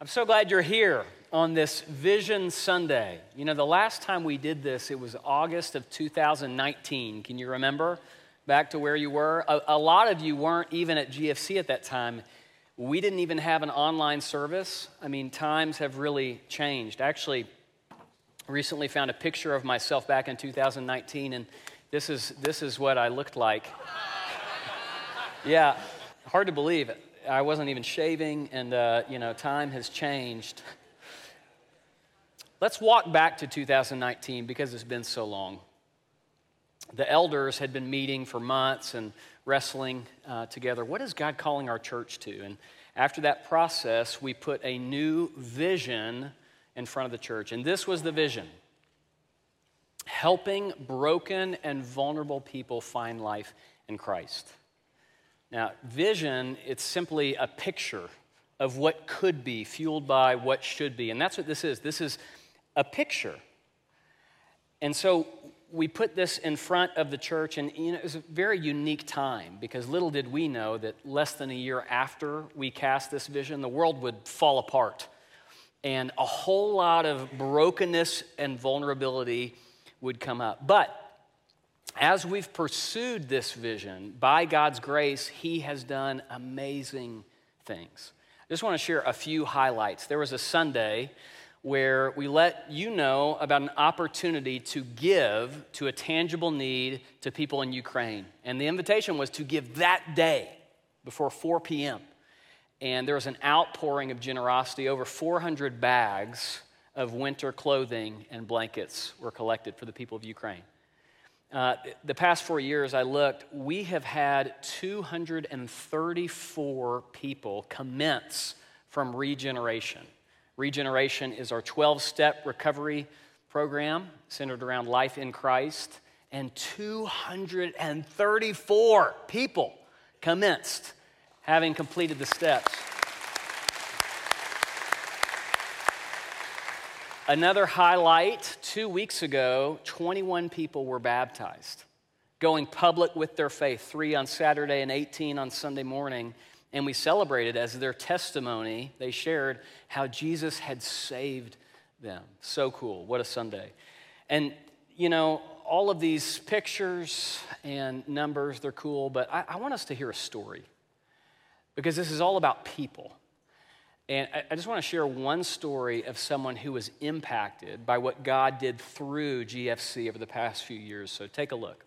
I'm so glad you're here on this Vision Sunday. You know, the last time we did this, it was August of 2019. Can you remember? Back to where you were? A, a, lot of you weren't even at GFC at that time. We didn't even have an online service. I mean, times have really changed. Actually, recently found a picture of myself back in 2019, and this is, this is what I looked like. yeah, hard to believe it. I wasn't even shaving, and uh, you know, time has changed. Let's walk back to 2019 because it's been so long. The elders had been meeting for months and wrestling uh, together. What is God calling our church to? And after that process, we put a new vision in front of the church. And this was the vision helping broken and vulnerable people find life in Christ. Now, vision, it's simply a picture of what could be, fueled by what should be. And that's what this is. This is a picture. And so we put this in front of the church, and you know, it was a very unique time because little did we know that less than a year after we cast this vision, the world would fall apart. And a whole lot of brokenness and vulnerability would come up. But as we've pursued this vision, by God's grace, He has done amazing things. I just want to share a few highlights. There was a Sunday where we let you know about an opportunity to give to a tangible need to people in Ukraine. And the invitation was to give that day before 4 p.m. And there was an outpouring of generosity. Over 400 bags of winter clothing and blankets were collected for the people of Ukraine. Uh, the past four years, I looked, we have had 234 people commence from regeneration. Regeneration is our 12 step recovery program centered around life in Christ, and 234 people commenced having completed the steps. Another highlight two weeks ago 21 people were baptized, going public with their faith, three on Saturday and 18 on Sunday morning. And we celebrated as their testimony, they shared how Jesus had saved them. So cool. What a Sunday. And, you know, all of these pictures and numbers, they're cool, but I, I want us to hear a story because this is all about people. And I just want to share one story of someone who was impacted by what God did through GFC over the past few years. So take a look.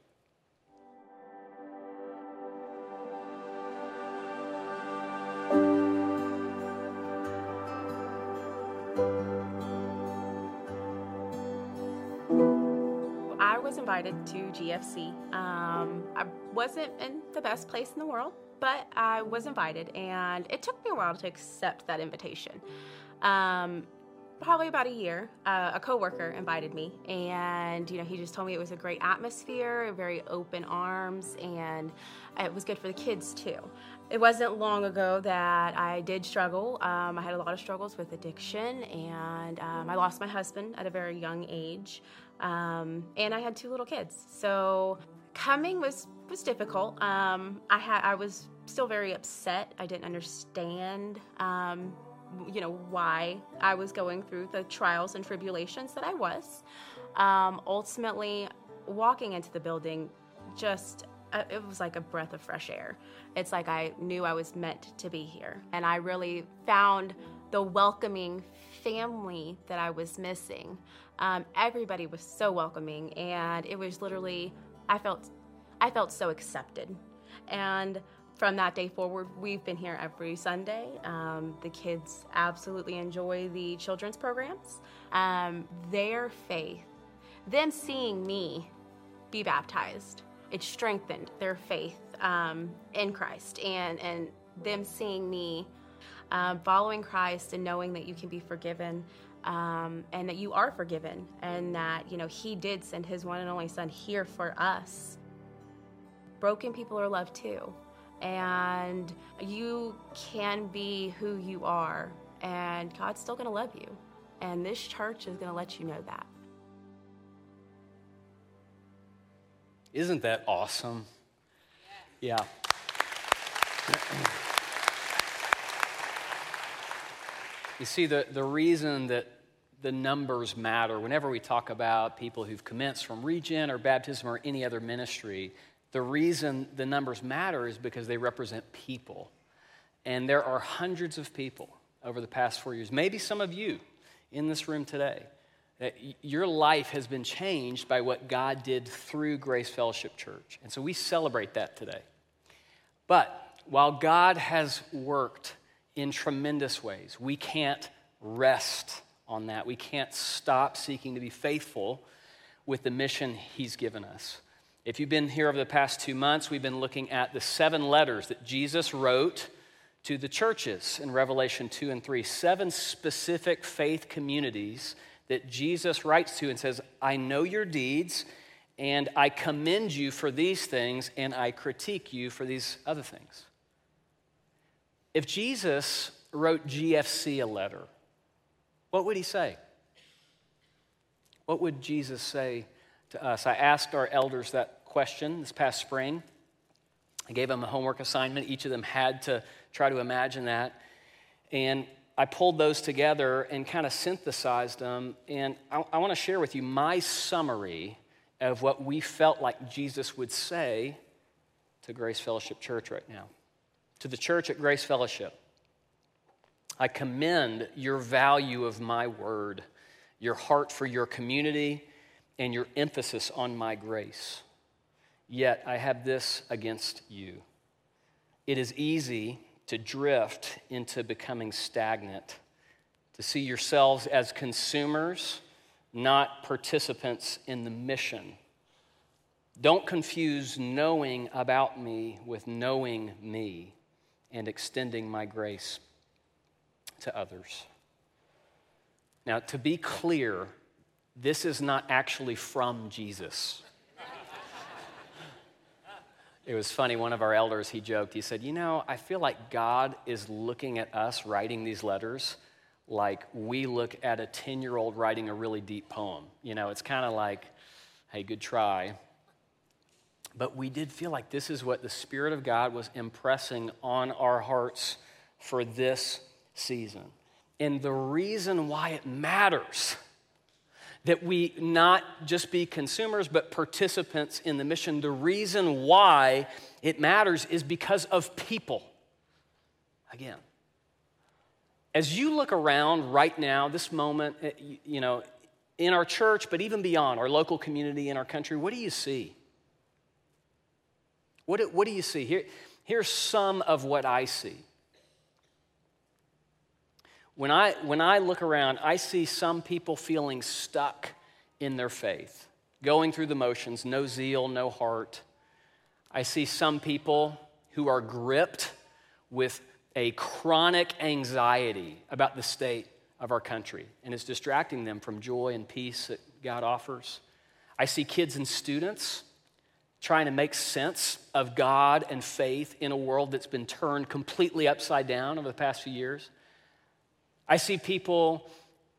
I was invited to GFC. Um, I wasn't in the best place in the world but I was invited, and it took me a while to accept that invitation. Um, probably about a year, uh, a coworker invited me, and you know he just told me it was a great atmosphere, very open arms, and it was good for the kids too. It wasn't long ago that I did struggle. Um, I had a lot of struggles with addiction, and um, I lost my husband at a very young age, um, and I had two little kids. So coming was was difficult. Um, I had I was still very upset. I didn't understand, um, you know, why I was going through the trials and tribulations that I was. Um, ultimately, walking into the building, just uh, it was like a breath of fresh air. It's like I knew I was meant to be here, and I really found the welcoming family that I was missing. Um, everybody was so welcoming, and it was literally I felt I felt so accepted. And from that day forward, we've been here every Sunday. Um, the kids absolutely enjoy the children's programs. Um, their faith, them seeing me be baptized, it strengthened their faith um, in Christ and, and them seeing me um, following Christ and knowing that you can be forgiven um, and that you are forgiven and that you know he did send his one and only son here for us broken people are loved too. And you can be who you are, and God's still going to love you. And this church is going to let you know that. Isn't that awesome? Yeah. You see, the, the reason that the numbers matter, whenever we talk about people who've commenced from regen or baptism or any other ministry, the reason the numbers matter is because they represent people. And there are hundreds of people over the past four years, maybe some of you in this room today, that your life has been changed by what God did through Grace Fellowship Church. And so we celebrate that today. But while God has worked in tremendous ways, we can't rest on that. We can't stop seeking to be faithful with the mission He's given us. If you've been here over the past two months, we've been looking at the seven letters that Jesus wrote to the churches in Revelation 2 and 3. Seven specific faith communities that Jesus writes to and says, I know your deeds, and I commend you for these things, and I critique you for these other things. If Jesus wrote GFC a letter, what would he say? What would Jesus say to us? I asked our elders that question this past spring. I gave them a homework assignment. Each of them had to try to imagine that. And I pulled those together and kind of synthesized them. And I, I want to share with you my summary of what we felt like Jesus would say to Grace Fellowship Church right now. To the church at Grace Fellowship, I commend your value of my word, your heart for your community, and your emphasis on my grace. Yet I have this against you. It is easy to drift into becoming stagnant, to see yourselves as consumers, not participants in the mission. Don't confuse knowing about me with knowing me and extending my grace to others. Now, to be clear, this is not actually from Jesus. It was funny, one of our elders, he joked, he said, You know, I feel like God is looking at us writing these letters like we look at a 10 year old writing a really deep poem. You know, it's kind of like, hey, good try. But we did feel like this is what the Spirit of God was impressing on our hearts for this season. And the reason why it matters that we not just be consumers, but participants in the mission. The reason why it matters is because of people. Again, as you look around right now, this moment, eh, you know, in our church, but even beyond our local community in our country, what do you see? What do, what do you see? Here, here's some of what I see. When I, when I look around, I see some people feeling stuck in their faith, going through the motions, no zeal, no heart. I see some people who are gripped with a chronic anxiety about the state of our country, and it's distracting them from joy and peace that God offers. I see kids and students trying to make sense of God and faith in a world that's been turned completely upside down over the past few years. I see people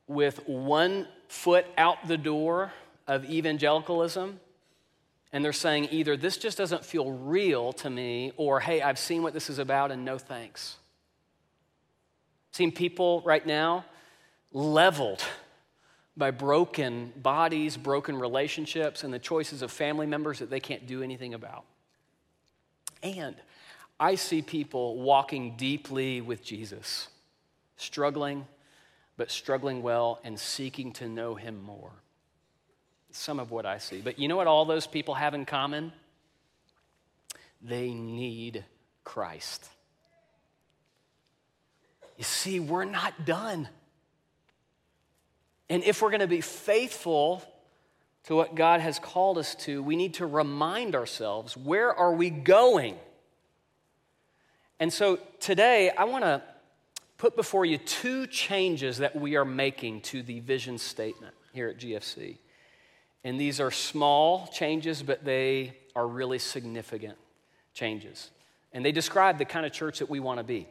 with one foot out the door of evangelicalism, and they're saying either this just doesn't feel real to me, or hey, I've seen what this is about and no thanks. Seeing people right now leveled by broken bodies, broken relationships, and the choices of family members that they can't do anything about. And I see people walking deeply with Jesus struggling, but struggling well and seeking to know Him more. Some of what I see. But you know what all those people have in common? They need Christ. You see, we're not done. And if we're going to be faithful to what God has called us to, we need to remind ourselves where are we going? And so today, I want to put before you two changes that we are making to the vision statement here at GFC. And these are small changes, but they are really significant changes. And they describe the kind of church that we want to be.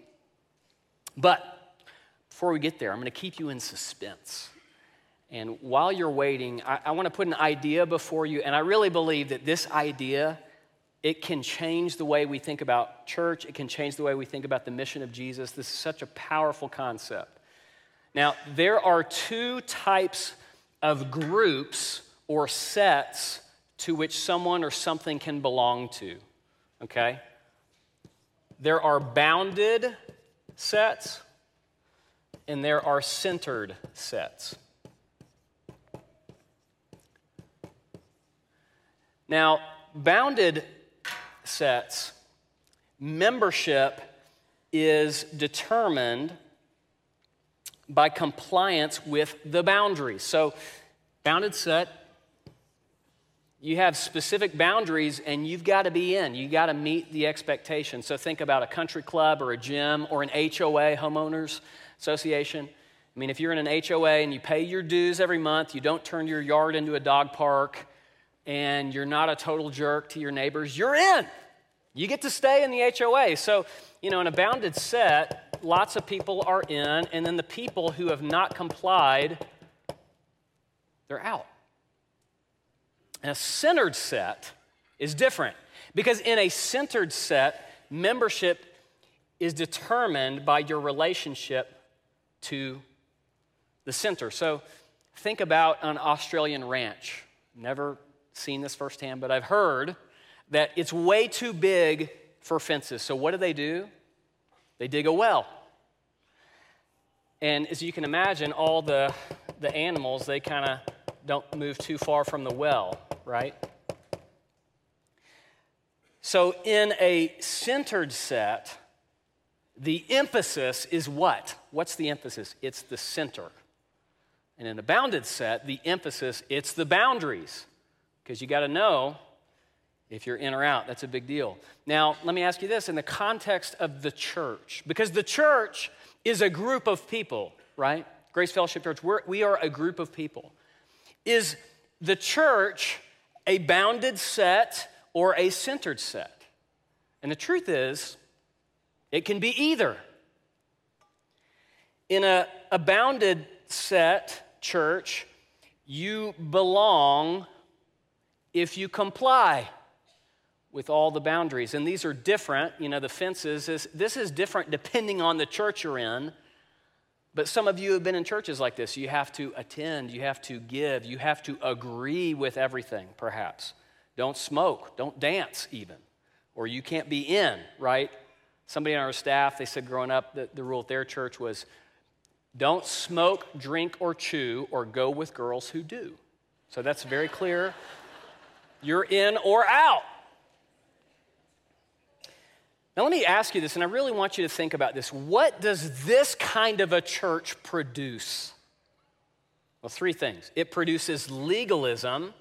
But before we get there, I'm going to keep you in suspense. And while you're waiting, I, I want to put an idea before you. And I really believe that this idea it can change the way we think about church. It can change the way we think about the mission of Jesus. This is such a powerful concept. Now, there are two types of groups or sets to which someone or something can belong to, okay? There are bounded sets and there are centered sets. Now, bounded sets, membership is determined by compliance with the boundaries. So, bounded set, you have specific boundaries and you've got to be in. You've got to meet the expectations. So, think about a country club or a gym or an HOA, homeowners association. I mean, if you're in an HOA and you pay your dues every month, you don't turn your yard into a dog park, and you're not a total jerk to your neighbors, you're in. You get to stay in the HOA. So, you know, in a bounded set, lots of people are in, and then the people who have not complied, they're out. And a centered set is different because in a centered set, membership is determined by your relationship to the center. So think about an Australian ranch. Never seen this firsthand, but I've heard that it's way too big for fences. So what do they do? They dig a well. And as you can imagine, all the, the animals, they kind of don't move too far from the well, right? So, in a centered set, the emphasis is what? What's the emphasis? It's the center. And in a bounded set, the emphasis, it's the boundaries. Because you got to know if you're in or out. That's a big deal. Now, let me ask you this in the context of the church, because the church is a group of people, right? Grace Fellowship Church, we're, we are a group of people. Is the church a bounded set or a centered set? And the truth is, it can be either. In a, a bounded set church, you belong if you comply with all the boundaries. And these are different, you know, the fences. Is, this is different depending on the church you're in. But some of you have been in churches like this. You have to attend, you have to give, you have to agree with everything, perhaps. Don't smoke, don't dance, even. Or you can't be in, right? Somebody on our staff, they said growing up, the, the rule at their church was don't smoke, drink, or chew, or go with girls who do. So that's very clear. You're in or out. Now, let me ask you this, and I really want you to think about this. What does this kind of a church produce? Well, three things it produces legalism.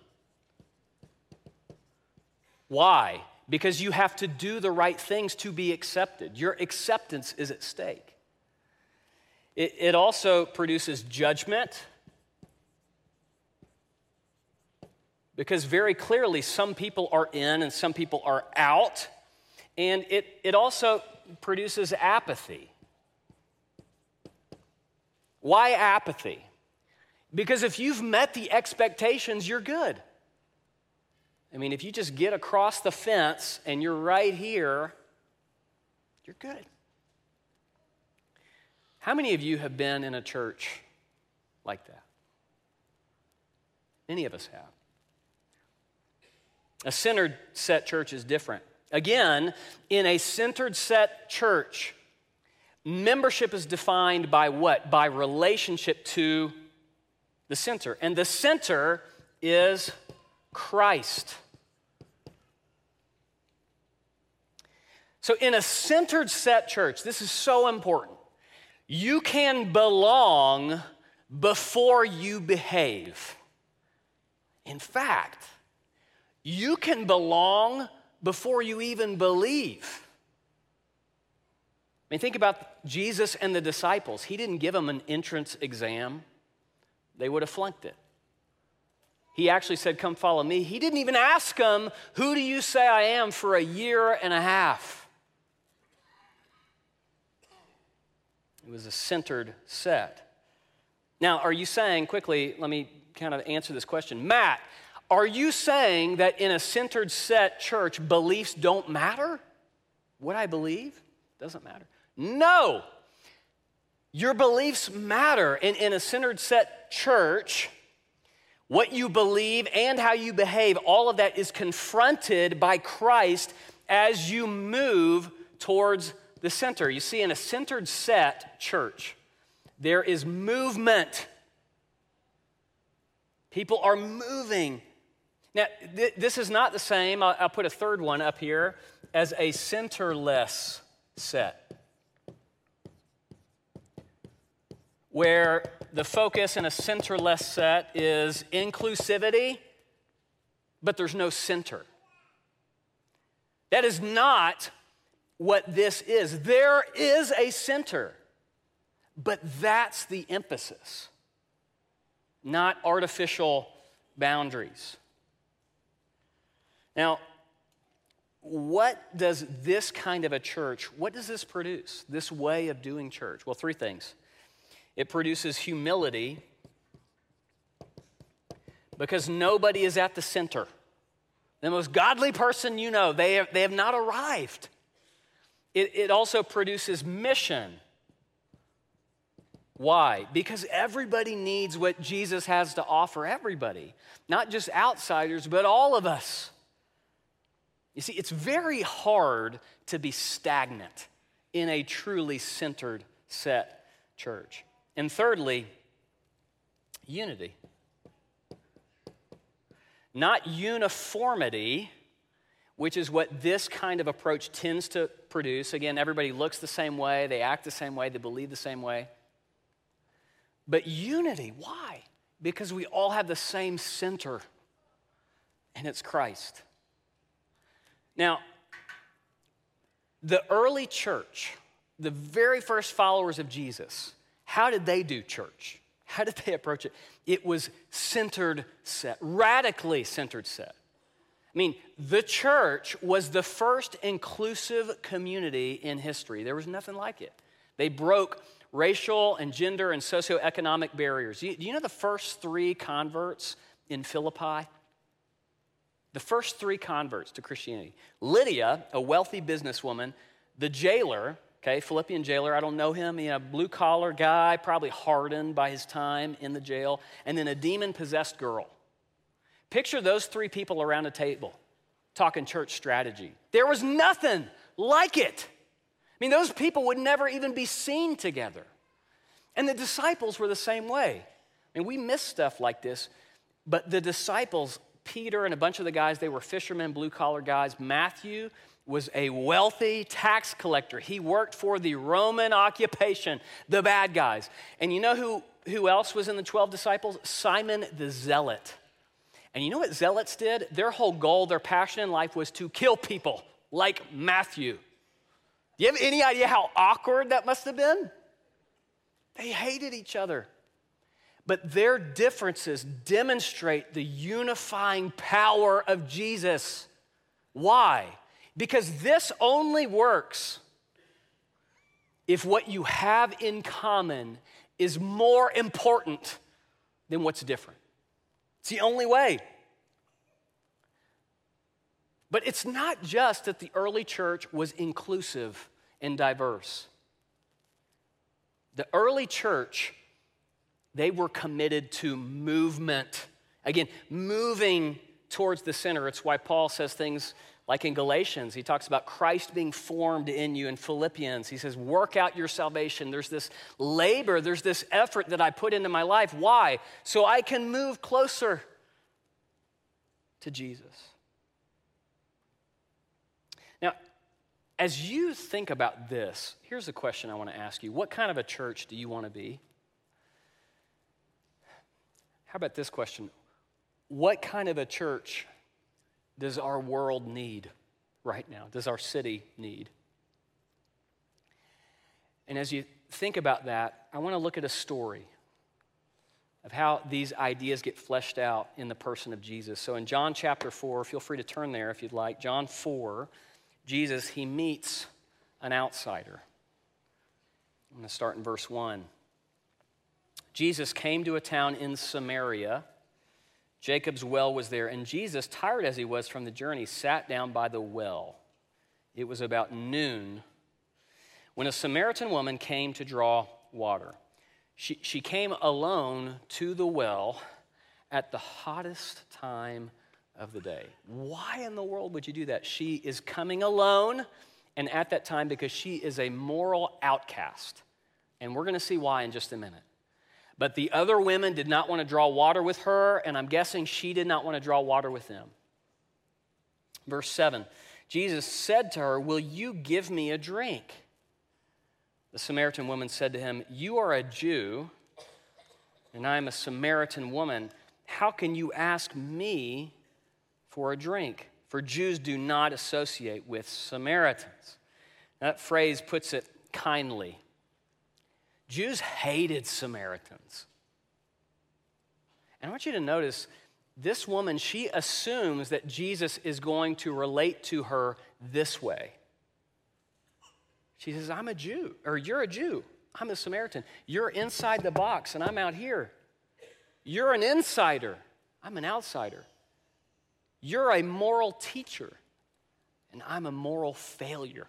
Why? Because you have to do the right things to be accepted. Your acceptance is at stake. It, it also produces judgment. Because very clearly, some people are in and some people are out. And it, it also produces apathy. Why apathy? Because if you've met the expectations, you're good. I mean, if you just get across the fence and you're right here, you're good. How many of you have been in a church like that? Many of us have. A centered set church is different. Again, in a centered set church, membership is defined by what? By relationship to the center. And the center is Christ. So, in a centered set church, this is so important. You can belong before you behave. In fact, you can belong before you even believe. I mean, think about Jesus and the disciples. He didn't give them an entrance exam, they would have flunked it. He actually said, Come follow me. He didn't even ask them, Who do you say I am, for a year and a half. It was a centered set. Now, are you saying, quickly, let me kind of answer this question. Matt, are you saying that in a centered set church, beliefs don't matter? What I believe doesn't matter. No. Your beliefs matter. And in a centered set church, what you believe and how you behave, all of that is confronted by Christ as you move towards the center. You see, in a centered set church, there is movement. People are moving. Now, th- this is not the same, I'll, I'll put a third one up here, as a centerless set. Where the focus in a centerless set is inclusivity, but there's no center. That is not what this is. There is a center, but that's the emphasis, not artificial boundaries. Now, what does this kind of a church, what does this produce? This way of doing church? Well, three things. It produces humility because nobody is at the center. The most godly person you know, they have, they have not arrived. It, it also produces mission. Why? Because everybody needs what Jesus has to offer everybody, not just outsiders, but all of us. You see, it's very hard to be stagnant in a truly centered set church. And thirdly, unity. Not uniformity, which is what this kind of approach tends to produce. Again, everybody looks the same way, they act the same way, they believe the same way. But unity, why? Because we all have the same center, and it's Christ. Now, the early church, the very first followers of Jesus, how did they do church? How did they approach it? It was centered set, radically centered set. I mean, the church was the first inclusive community in history. There was nothing like it. They broke racial and gender and socioeconomic barriers. Do you know the first three converts in Philippi? The first three converts to Christianity Lydia, a wealthy businesswoman, the jailer, okay, Philippian jailer, I don't know him, you know, blue collar guy, probably hardened by his time in the jail, and then a demon possessed girl. Picture those three people around a table talking church strategy. There was nothing like it. I mean, those people would never even be seen together. And the disciples were the same way. I mean, we miss stuff like this, but the disciples Peter and a bunch of the guys, they were fishermen, blue collar guys. Matthew was a wealthy tax collector. He worked for the Roman occupation, the bad guys. And you know who, who else was in the 12 disciples? Simon the Zealot. And you know what zealots did? Their whole goal, their passion in life was to kill people, like Matthew. Do you have any idea how awkward that must have been? They hated each other. But their differences demonstrate the unifying power of Jesus. Why? Because this only works if what you have in common is more important than what's different. It's the only way. But it's not just that the early church was inclusive and diverse. The early church they were committed to movement. Again, moving towards the center. It's why Paul says things like in Galatians, he talks about Christ being formed in you. In Philippians, he says, Work out your salvation. There's this labor, there's this effort that I put into my life. Why? So I can move closer to Jesus. Now, as you think about this, here's a question I want to ask you What kind of a church do you want to be? How about this question? What kind of a church does our world need right now? Does our city need? And as you think about that, I want to look at a story of how these ideas get fleshed out in the person of Jesus. So in John chapter 4, feel free to turn there if you'd like. John 4, Jesus, he meets an outsider. I'm going to start in verse 1. Jesus came to a town in Samaria. Jacob's well was there, and Jesus, tired as he was from the journey, sat down by the well. It was about noon when a Samaritan woman came to draw water. She, she came alone to the well at the hottest time of the day. Why in the world would you do that? She is coming alone, and at that time, because she is a moral outcast. And we're going to see why in just a minute. But the other women did not want to draw water with her, and I'm guessing she did not want to draw water with them. Verse 7 Jesus said to her, Will you give me a drink? The Samaritan woman said to him, You are a Jew, and I am a Samaritan woman. How can you ask me for a drink? For Jews do not associate with Samaritans. That phrase puts it kindly. Jews hated Samaritans. And I want you to notice this woman, she assumes that Jesus is going to relate to her this way. She says, I'm a Jew, or you're a Jew. I'm a Samaritan. You're inside the box, and I'm out here. You're an insider. I'm an outsider. You're a moral teacher, and I'm a moral failure.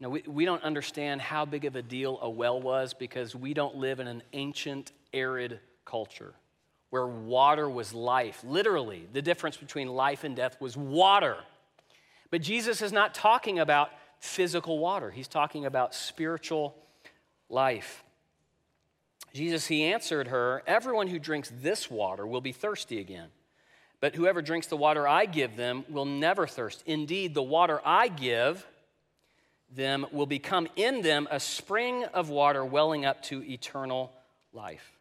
Now, we, we don't understand how big of a deal a well was because we don't live in an ancient, arid culture where water was life. Literally, the difference between life and death was water. But Jesus is not talking about physical water, he's talking about spiritual life. Jesus, he answered her, Everyone who drinks this water will be thirsty again. But whoever drinks the water I give them will never thirst. Indeed, the water I give them will become in them a spring of water welling up to eternal life.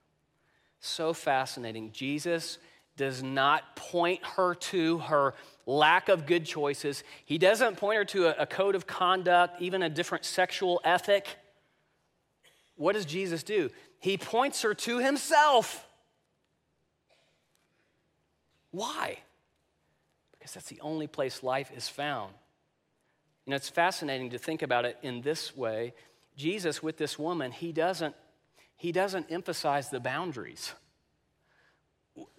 So fascinating. Jesus does not point her to her lack of good choices. He doesn't point her to a, a, code of conduct, even a different sexual ethic. What does Jesus do? He points her to himself. Why? Because that's the only place life is found. You know, it's fascinating to think about it in this way. Jesus, with this woman, he doesn't, he doesn't emphasize the boundaries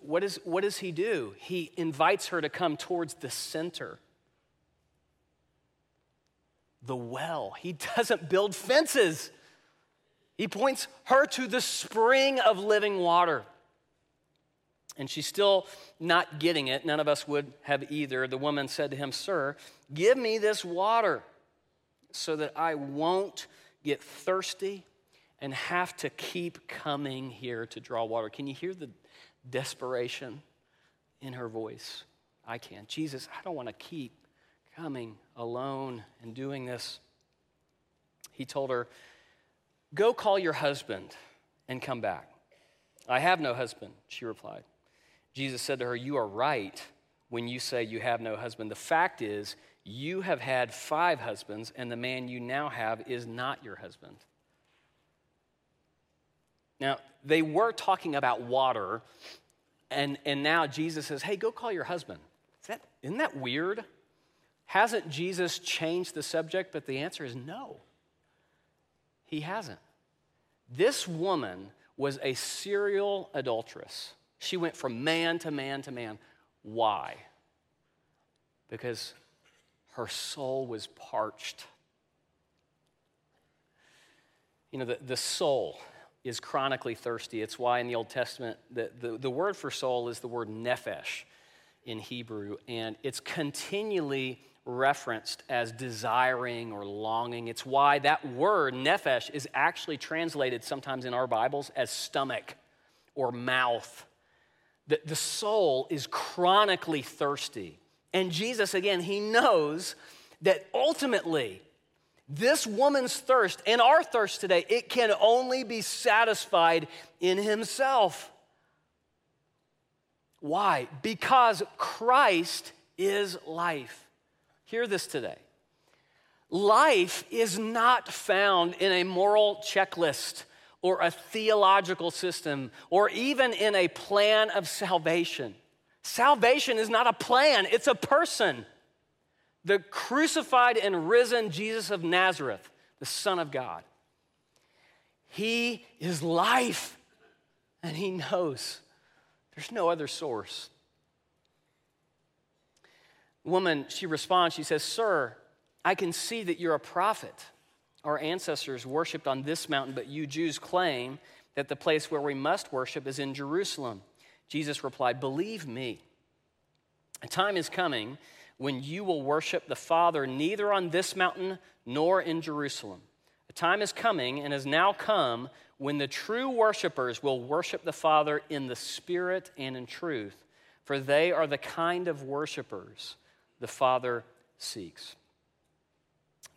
what, is, what does he do? He invites her to come towards the center, the well. He doesn't build fences, he points her to the spring of living water. And she's still not getting it. None of us would have either. The woman said to him, Sir, give me this water so that I won't get thirsty and have to keep coming here to draw water. Can you hear the desperation in her voice. I can. Jesus, I don't want to keep coming alone and doing this. He told her, Go call your husband and come back. I have no husband, she replied. Jesus said to her, You are right when you say you have no husband. The fact is, you have had five husbands, and the man you now have is not your husband. Now, they were talking about water, and, and now Jesus says, hey, go call your husband. Is that, isn't that weird? Hasn't Jesus changed the subject? But the answer is no. He hasn't. This woman was a serial adulteress. She went from man to man to man. Why? Because her soul was parched. You know, the, the soul, is chronically thirsty. It's why in the Old Testament, the, the, the word for soul is the word nephesh in Hebrew, and it's continually referenced as desiring or longing. It's why that word, nephesh, is actually translated sometimes in our Bibles as stomach or mouth. The, the soul is chronically thirsty. And Jesus, again, he knows that ultimately this woman's thirst and our thirst today, it can only be satisfied in Himself. Why? Because Christ is life. Hear this today. Life is not found in a moral checklist or a theological system or even in a plan of salvation. Salvation is not a plan, it's a person. The crucified and risen Jesus of Nazareth, the Son of God. He is life, and He knows there's no other source. Woman, she responds, she says, Sir, I can see that you're a prophet. Our ancestors worshiped on this mountain, but you Jews claim that the place where we must worship is in Jerusalem. Jesus replied, Believe me, a time is coming when you will worship the Father neither on this mountain nor in Jerusalem. A time is coming and has now come when the true worshipers will worship the Father in the Spirit and in truth, for they are the kind of worshipers the Father seeks.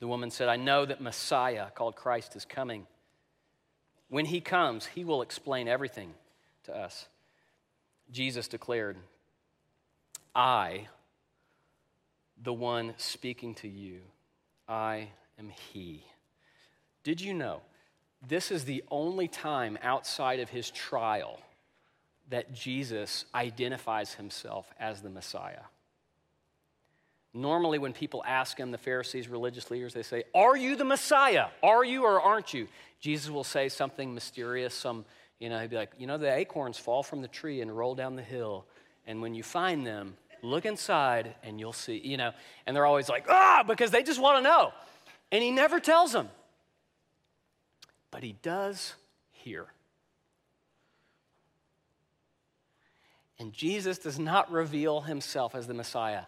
The woman said, I know that Messiah, called Christ, is coming. When he comes, he will explain everything to us. Jesus declared, I, the one speaking to you, I am he. Did you know this is the only time outside of his trial that Jesus identifies himself as the Messiah? Normally, when people ask him, the Pharisees, religious leaders, they say, Are you the Messiah? Are you or aren't you? Jesus will say something mysterious, some, you know, he'd be like, You know, the acorns fall from the tree and roll down the hill. And when you find them, look inside and you'll see, you know. And they're always like, Ah, because they just want to know. And he never tells them. But he does here. And Jesus does not reveal himself as the Messiah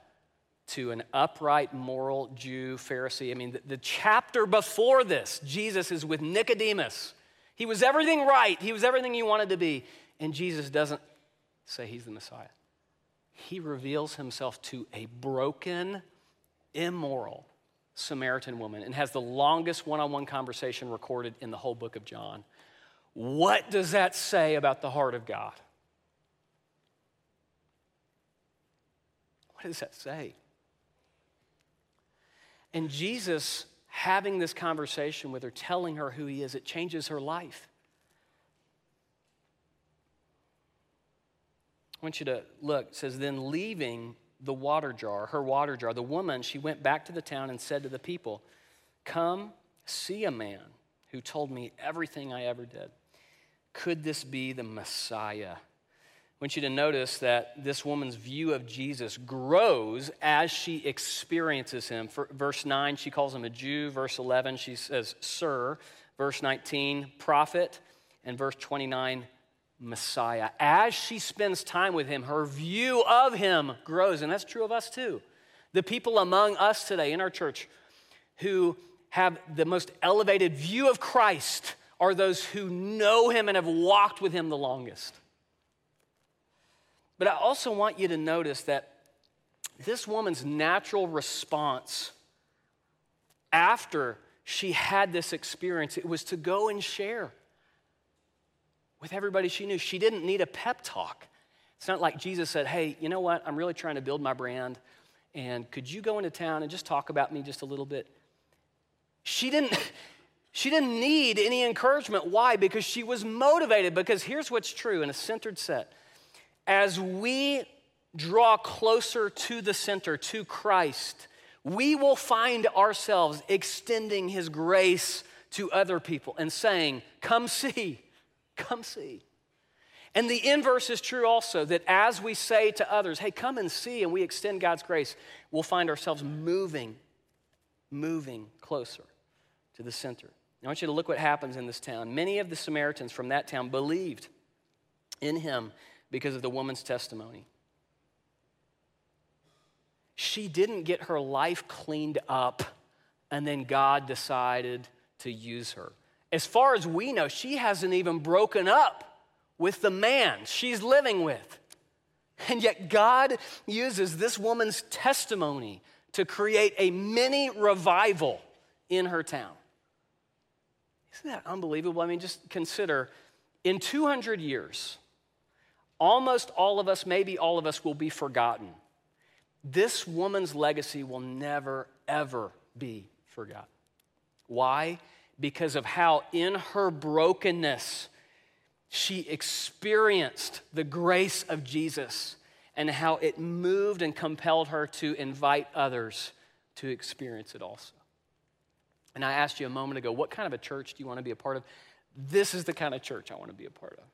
to an upright, moral Jew, Pharisee. I mean, the, the, chapter before this, Jesus is with Nicodemus. He was everything right, he was everything he wanted to be. And Jesus doesn't say he's the Messiah. He reveals himself to a broken, immoral Samaritan woman and has the longest one on one conversation recorded in the whole book of John. What does that say about the heart of God? What does that say? And Jesus having this conversation with her, telling her who he is, it changes her life. I want you to look. It says, Then leaving the water jar, her water jar, the woman, she went back to the town and said to the people, Come, see a man who told me everything I ever did. Could this be the Messiah? I want you to notice that this woman's view of Jesus grows as she experiences him. For verse 9, she calls him a Jew. Verse 11, she says, Sir. Verse 19, prophet. And verse 29, Messiah. As she spends time with him, her view of him grows. And that's true of us too. The people among us today in our church who have the most elevated view of Christ are those who know him and have walked with him the longest. But I also want you to notice that this woman's natural response after she had this experience, it was to go and share with everybody she knew. She didn't need a pep talk. It's not like Jesus said, Hey, you know what? I'm really trying to build my brand, and could you go into town and just talk about me just a little bit? She didn't. She didn't need any encouragement. Why? Because she was motivated. Because here's what's true in a centered set as we draw closer to the center, to Christ, we will find ourselves extending His grace to other people and saying, Come see, come see. And the inverse is true also that as we say to others, Hey, come and see, and we extend God's grace, we'll find ourselves moving, moving closer to the center. I want you to look what happens in this town. Many of the Samaritans from that town believed in him because of the woman's testimony. She didn't get her life cleaned up and then God decided to use her. As far as we know, she hasn't even broken up with the man she's living with. And yet, God uses this woman's testimony to create a mini revival in her town. Isn't that unbelievable? I mean, just consider in 200 years, almost all of us, maybe all of us, will be forgotten. This woman's legacy will never, ever be forgotten. Why? because of how, in her brokenness, she experienced the grace of Jesus and how it moved and compelled her to invite others to experience it also. And I asked you a moment ago, what kind of a church do you want to be a part of? This is the kind of church I want to be a part of,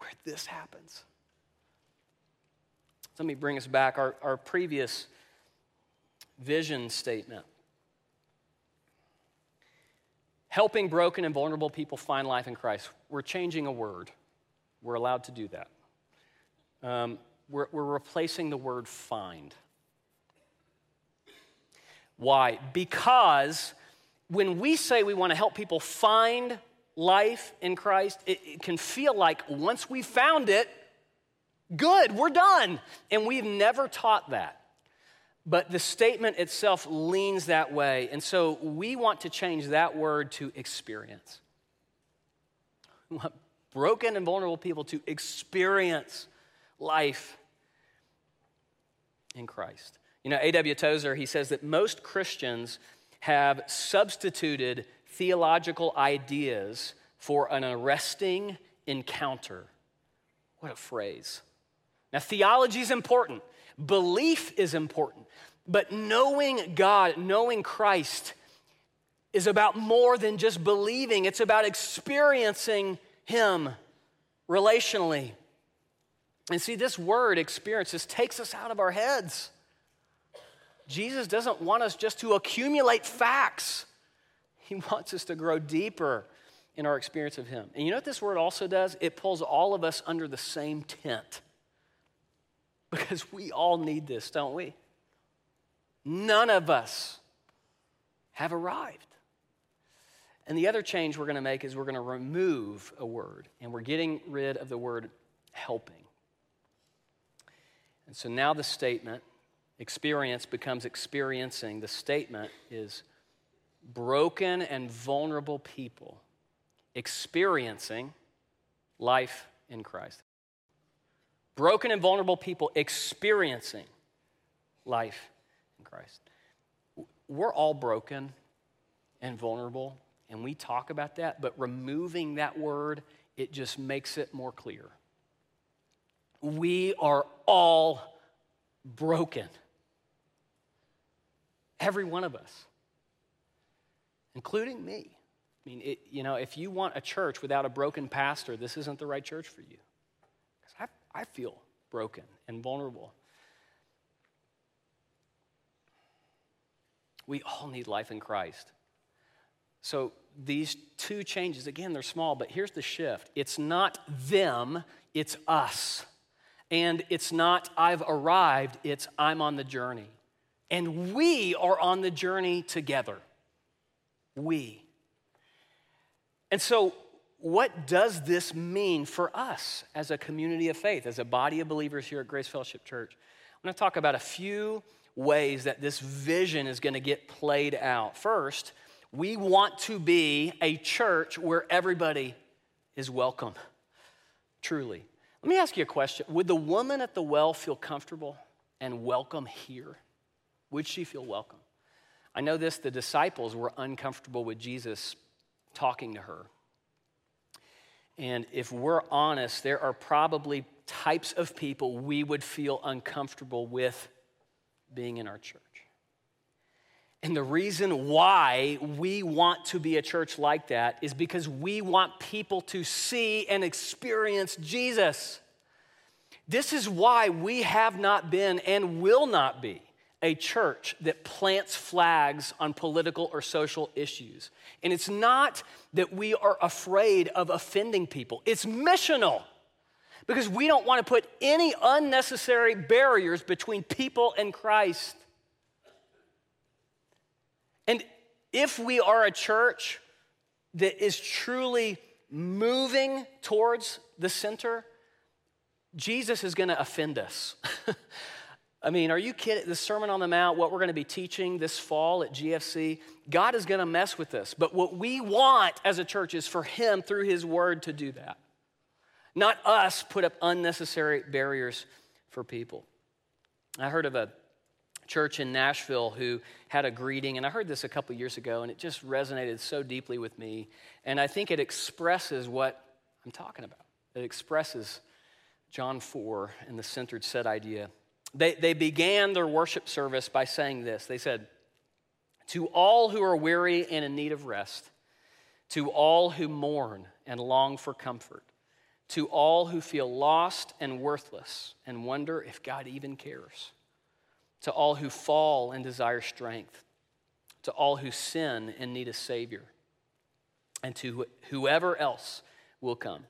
where this happens. Let me bring us back our, our previous vision statement. Helping broken and vulnerable people find life in Christ. We're changing a word. We're allowed to do that. Um, we're, we're replacing the word find. Why? Because when we say we want to help people find life in Christ, it, it can feel like once we found it, good, we're done. And we've never taught that. But the statement itself leans that way. And so we want to change that word to experience. We want broken and vulnerable people to experience life in Christ. You know, A.W. Tozer, he says that most Christians have substituted theological ideas for an arresting encounter. What a phrase. Now, theology is important, belief is important, but knowing God, knowing Christ, is about more than just believing, it's about experiencing Him relationally. And see, this word experience just takes us out of our heads. Jesus doesn't want us just to accumulate facts, He wants us to grow deeper in our experience of Him. And you know what this word also does? It pulls all of us under the same tent. Because we all need this, don't we? None of us have arrived. And the other change we're going to make is we're going to remove a word, and we're getting rid of the word helping. And so now the statement, experience, becomes experiencing. The statement is broken and vulnerable people experiencing life in Christ. Broken and vulnerable people experiencing life in Christ. We're all broken and vulnerable, and we talk about that, but removing that word, it just makes it more clear. We are all broken. Every one of us, including me. I mean, it, you know, if you want a church without a broken pastor, this isn't the right church for you. Because I, I feel broken and vulnerable. We all need life in Christ. So these two changes, again, they're small, but here's the shift it's not them, it's us. And it's not I've arrived, it's I'm on the journey. And we are on the journey together. We. And so, what does this mean for us as a community of faith, as a body of believers here at Grace Fellowship Church? I'm going to talk about a few ways that this vision is going to get played out. First, we want to be a church where everybody is welcome, truly. Let me ask you a question Would the woman at the well feel comfortable and welcome here? Would she feel welcome? I know this the disciples were uncomfortable with Jesus talking to her. And if we're honest, there are probably types of people we would feel uncomfortable with being in our church. And the reason why we want to be a church like that is because we want people to see and experience Jesus. This is why we have not been and will not be a church that plants flags on political or social issues. And it's not that we are afraid of offending people, it's missional because we don't want to put any unnecessary barriers between people and Christ. And if we are a church that is truly moving towards the center, Jesus is going to offend us. I mean, are you kidding? The Sermon on the Mount, what we're going to be teaching this fall at GFC, God is going to mess with us. But what we want as a church is for Him, through His Word, to do that. Not us put up unnecessary barriers for people. I heard of a church in Nashville who had a greeting, and I heard this a couple years ago, and it just resonated so deeply with me. And I think it expresses what I'm talking about. It expresses John 4 and the centered set idea. They, they began their worship service by saying this They said, To all who are weary and in need of rest, to all who mourn and long for comfort, to all who feel lost and worthless and wonder if God even cares to all who fall and desire strength, to all who sin and need a Savior, and to whoever else will come.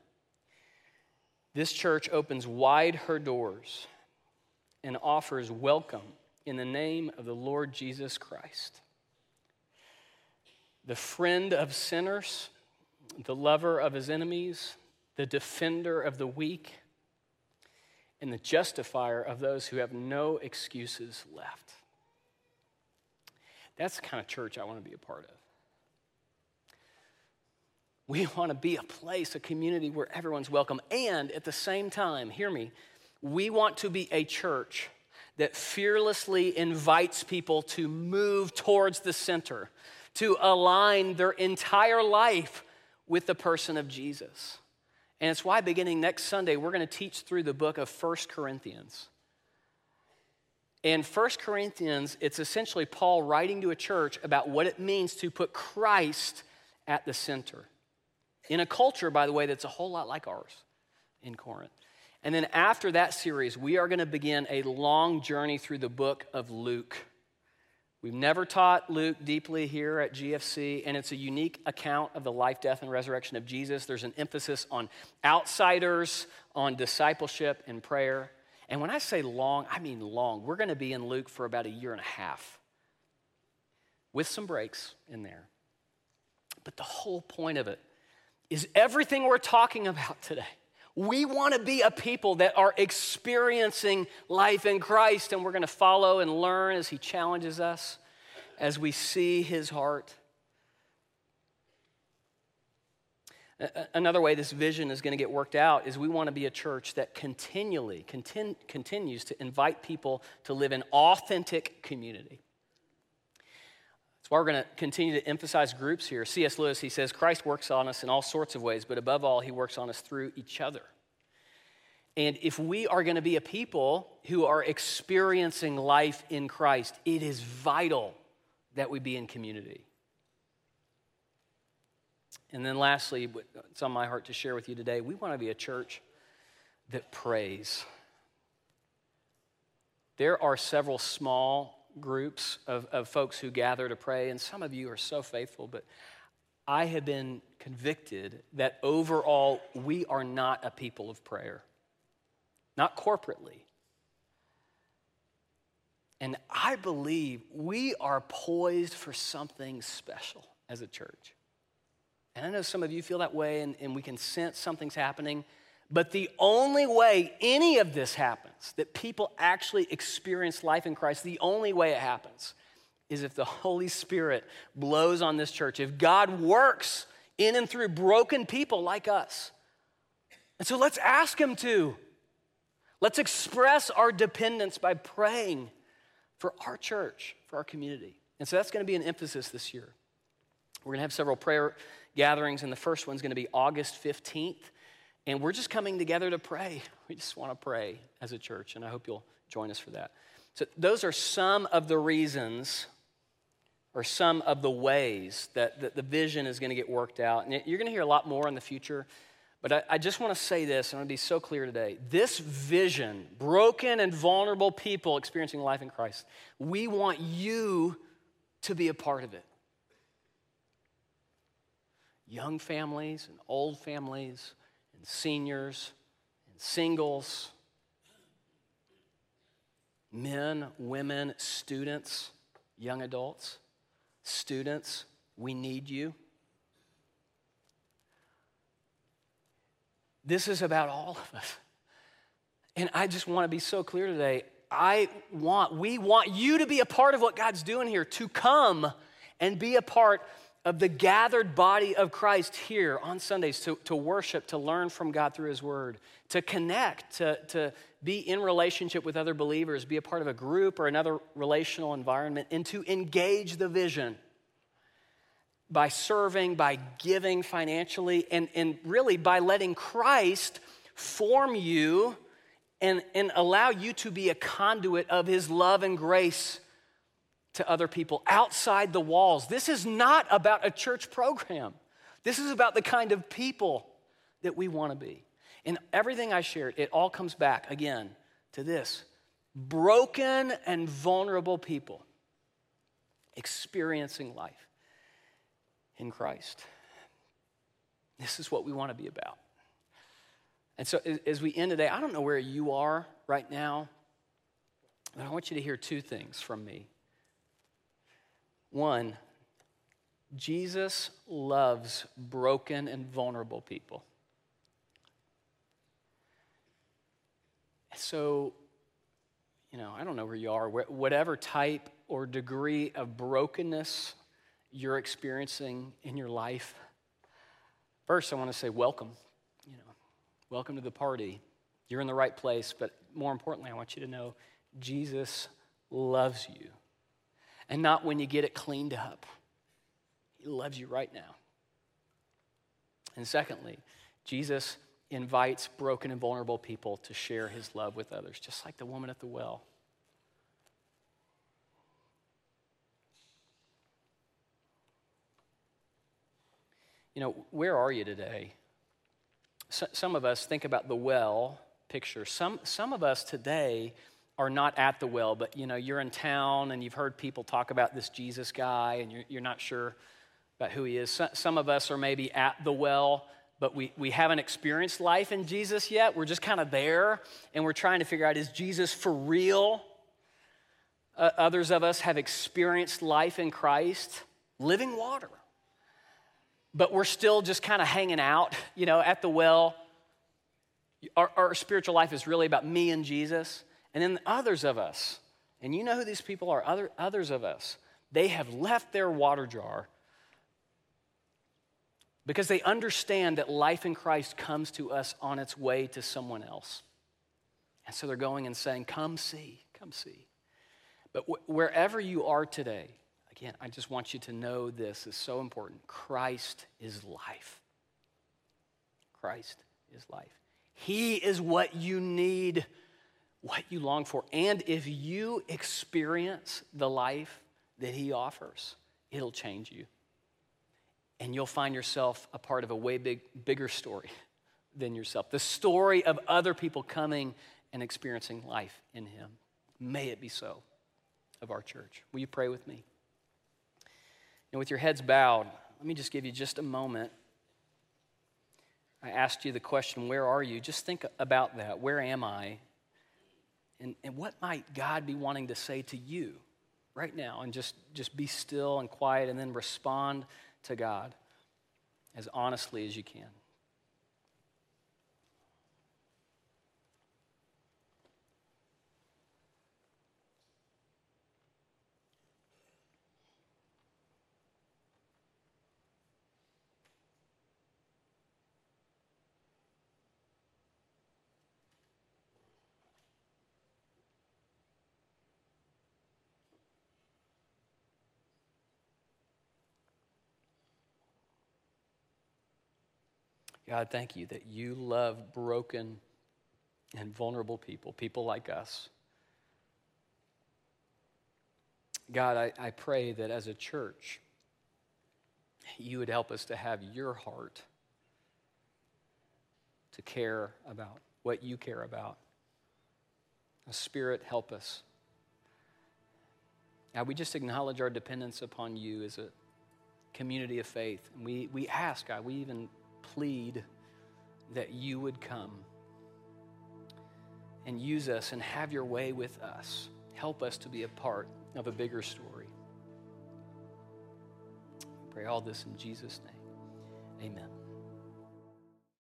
This church opens wide her doors and offers welcome in the name of the Lord Jesus Christ, the friend of sinners, the lover of his enemies, the defender of the weak and the justifier of those who have no excuses left. That's the kind of church I want to be a part of. We want to be a place, a community where everyone's welcome. And at the same time, hear me, we want to be a church that fearlessly invites people to move towards the center, to align their entire life with the person of Jesus. And it's why beginning next Sunday, we're going to teach through the book of First Corinthians. In First Corinthians, it's essentially Paul writing to a church about what it means to put Christ at the center. In a culture, by the way, that's a whole lot like ours in Corinth. And then after that series, we are going to begin a long journey through the book of Luke. We've never taught Luke deeply here at GFC, and it's a unique account of the life, death, and resurrection of Jesus. There's an emphasis on outsiders, on discipleship, and prayer. And when I say long, I mean long. We're going to be in Luke for about a year and a half with some breaks in there. But the whole point of it is everything we're talking about today we want to be a people that are experiencing life in Christ, and we're going to follow and learn as He challenges us, as we see His heart. Another way this vision is going to get worked out is we want to be a church that continually continu- continues to invite people to live in authentic community. Why we're going to continue to emphasize groups here. C.S. Lewis, he says, Christ works on us in all sorts of ways, but above all, he works on us through each other. And if we are going to be a people who are experiencing life in Christ, it is vital that we be in community. And then, lastly, it's on my heart to share with you today we want to be a church that prays. There are several small groups of, of folks who gather to pray, and some of you are so faithful, but I have been convicted that overall we are not a people of prayer, not corporately. And I believe we are poised for something special as a church. And I know some of you feel that way, and, and we can sense something's happening. But the only way any of this happens, that people actually experience life in Christ, the only way it happens is if the Holy Spirit blows on this church, if God works in and through broken people like us. And so let's ask Him to. Let's express our dependence by praying for our church, for our community. And so that's going to be an emphasis this year. We're going to have several prayer gatherings, and the first one's going to be August 15th. And we're just coming together to pray. We just want to pray as a church, and I hope you'll join us for that. So, those are some of the reasons or some of the ways that, that the vision is going to get worked out. And you're going to hear a lot more in the future. But I, I just want to say this, and I want to be so clear today. This vision, broken and vulnerable people experiencing life in Christ, we want you to be a part of it. Young families and old families, and seniors and singles, men, women, students, young adults, students, we need you. This is about all of us. And I just want to be so clear today. I want, we want you to be a part of what God's doing here, to come and be a part of the gathered body of Christ here on Sundays to, to worship, to learn from God through His Word, to connect, to, to be in relationship with other believers, be a part of a group or another relational environment, and to engage the vision by serving, by giving financially, and, and really by letting Christ form you and, and allow you to be a conduit of His love and grace to other people outside the walls. This is not about a church program. This is about the kind of people that we want to be. And everything I shared, it all comes back again to this broken and vulnerable people experiencing life in Christ. This is what we want to be about. And so, as we end today, I don't know where you are right now, but I want you to hear two things from me. One, Jesus loves broken and vulnerable people. So, you know, I don't know where you are, whatever type or degree of brokenness you're experiencing in your life. First, I want to say welcome. You know, welcome to the party. You're in the right place, but more importantly, I want you to know Jesus loves you and not when you get it cleaned up. He loves you right now. And secondly, Jesus invites broken and vulnerable people to share his love with others, just like the woman at the well. You know, where are you today? So, some of us think about the well picture. Some, some of us today are not at the well, but you know, you're in town and you've heard people talk about this Jesus guy and you're, you're not sure about who he is. So, some of us are maybe at the well, but we, we haven't experienced life in Jesus yet. We're just kind of there and we're trying to figure out is Jesus for real? Uh, others of us have experienced life in Christ, living water. But we're still just kind of hanging out, you know, at the well. Our, our spiritual life is really about me and Jesus. And then others of us, and you know who these people are, other, others of us, they have left their water jar because they understand that life in Christ comes to us on its way to someone else. And so they're going and saying, Come see, come see. But wh- wherever you are today, again, I just want you to know this is so important. Christ is life. Christ is life. He is what you need what you long for. And if you experience the life that He offers, it'll change you. And you'll find yourself a part of a way big, bigger story than yourself the story of other people coming and experiencing life in Him. May it be so of our church. Will you pray with me? And with your heads bowed, let me just give you just a moment. I asked you the question, Where are you? Just think about that. Where am I? And, and what might God be wanting to say to you right now? And just, just be still and quiet and then respond to God as honestly as you can. God, thank you that you love broken and vulnerable people, people like us. God, I, I pray that as a church, you would help us to have your heart to care about what you care about. A Spirit, help us. God, we just acknowledge our dependence upon you as a community of faith. And we, we ask, God, we even plead that you would come and use us and have your way with us. Help us to be a part of a bigger story. pray all this in Jesus' name. Amen.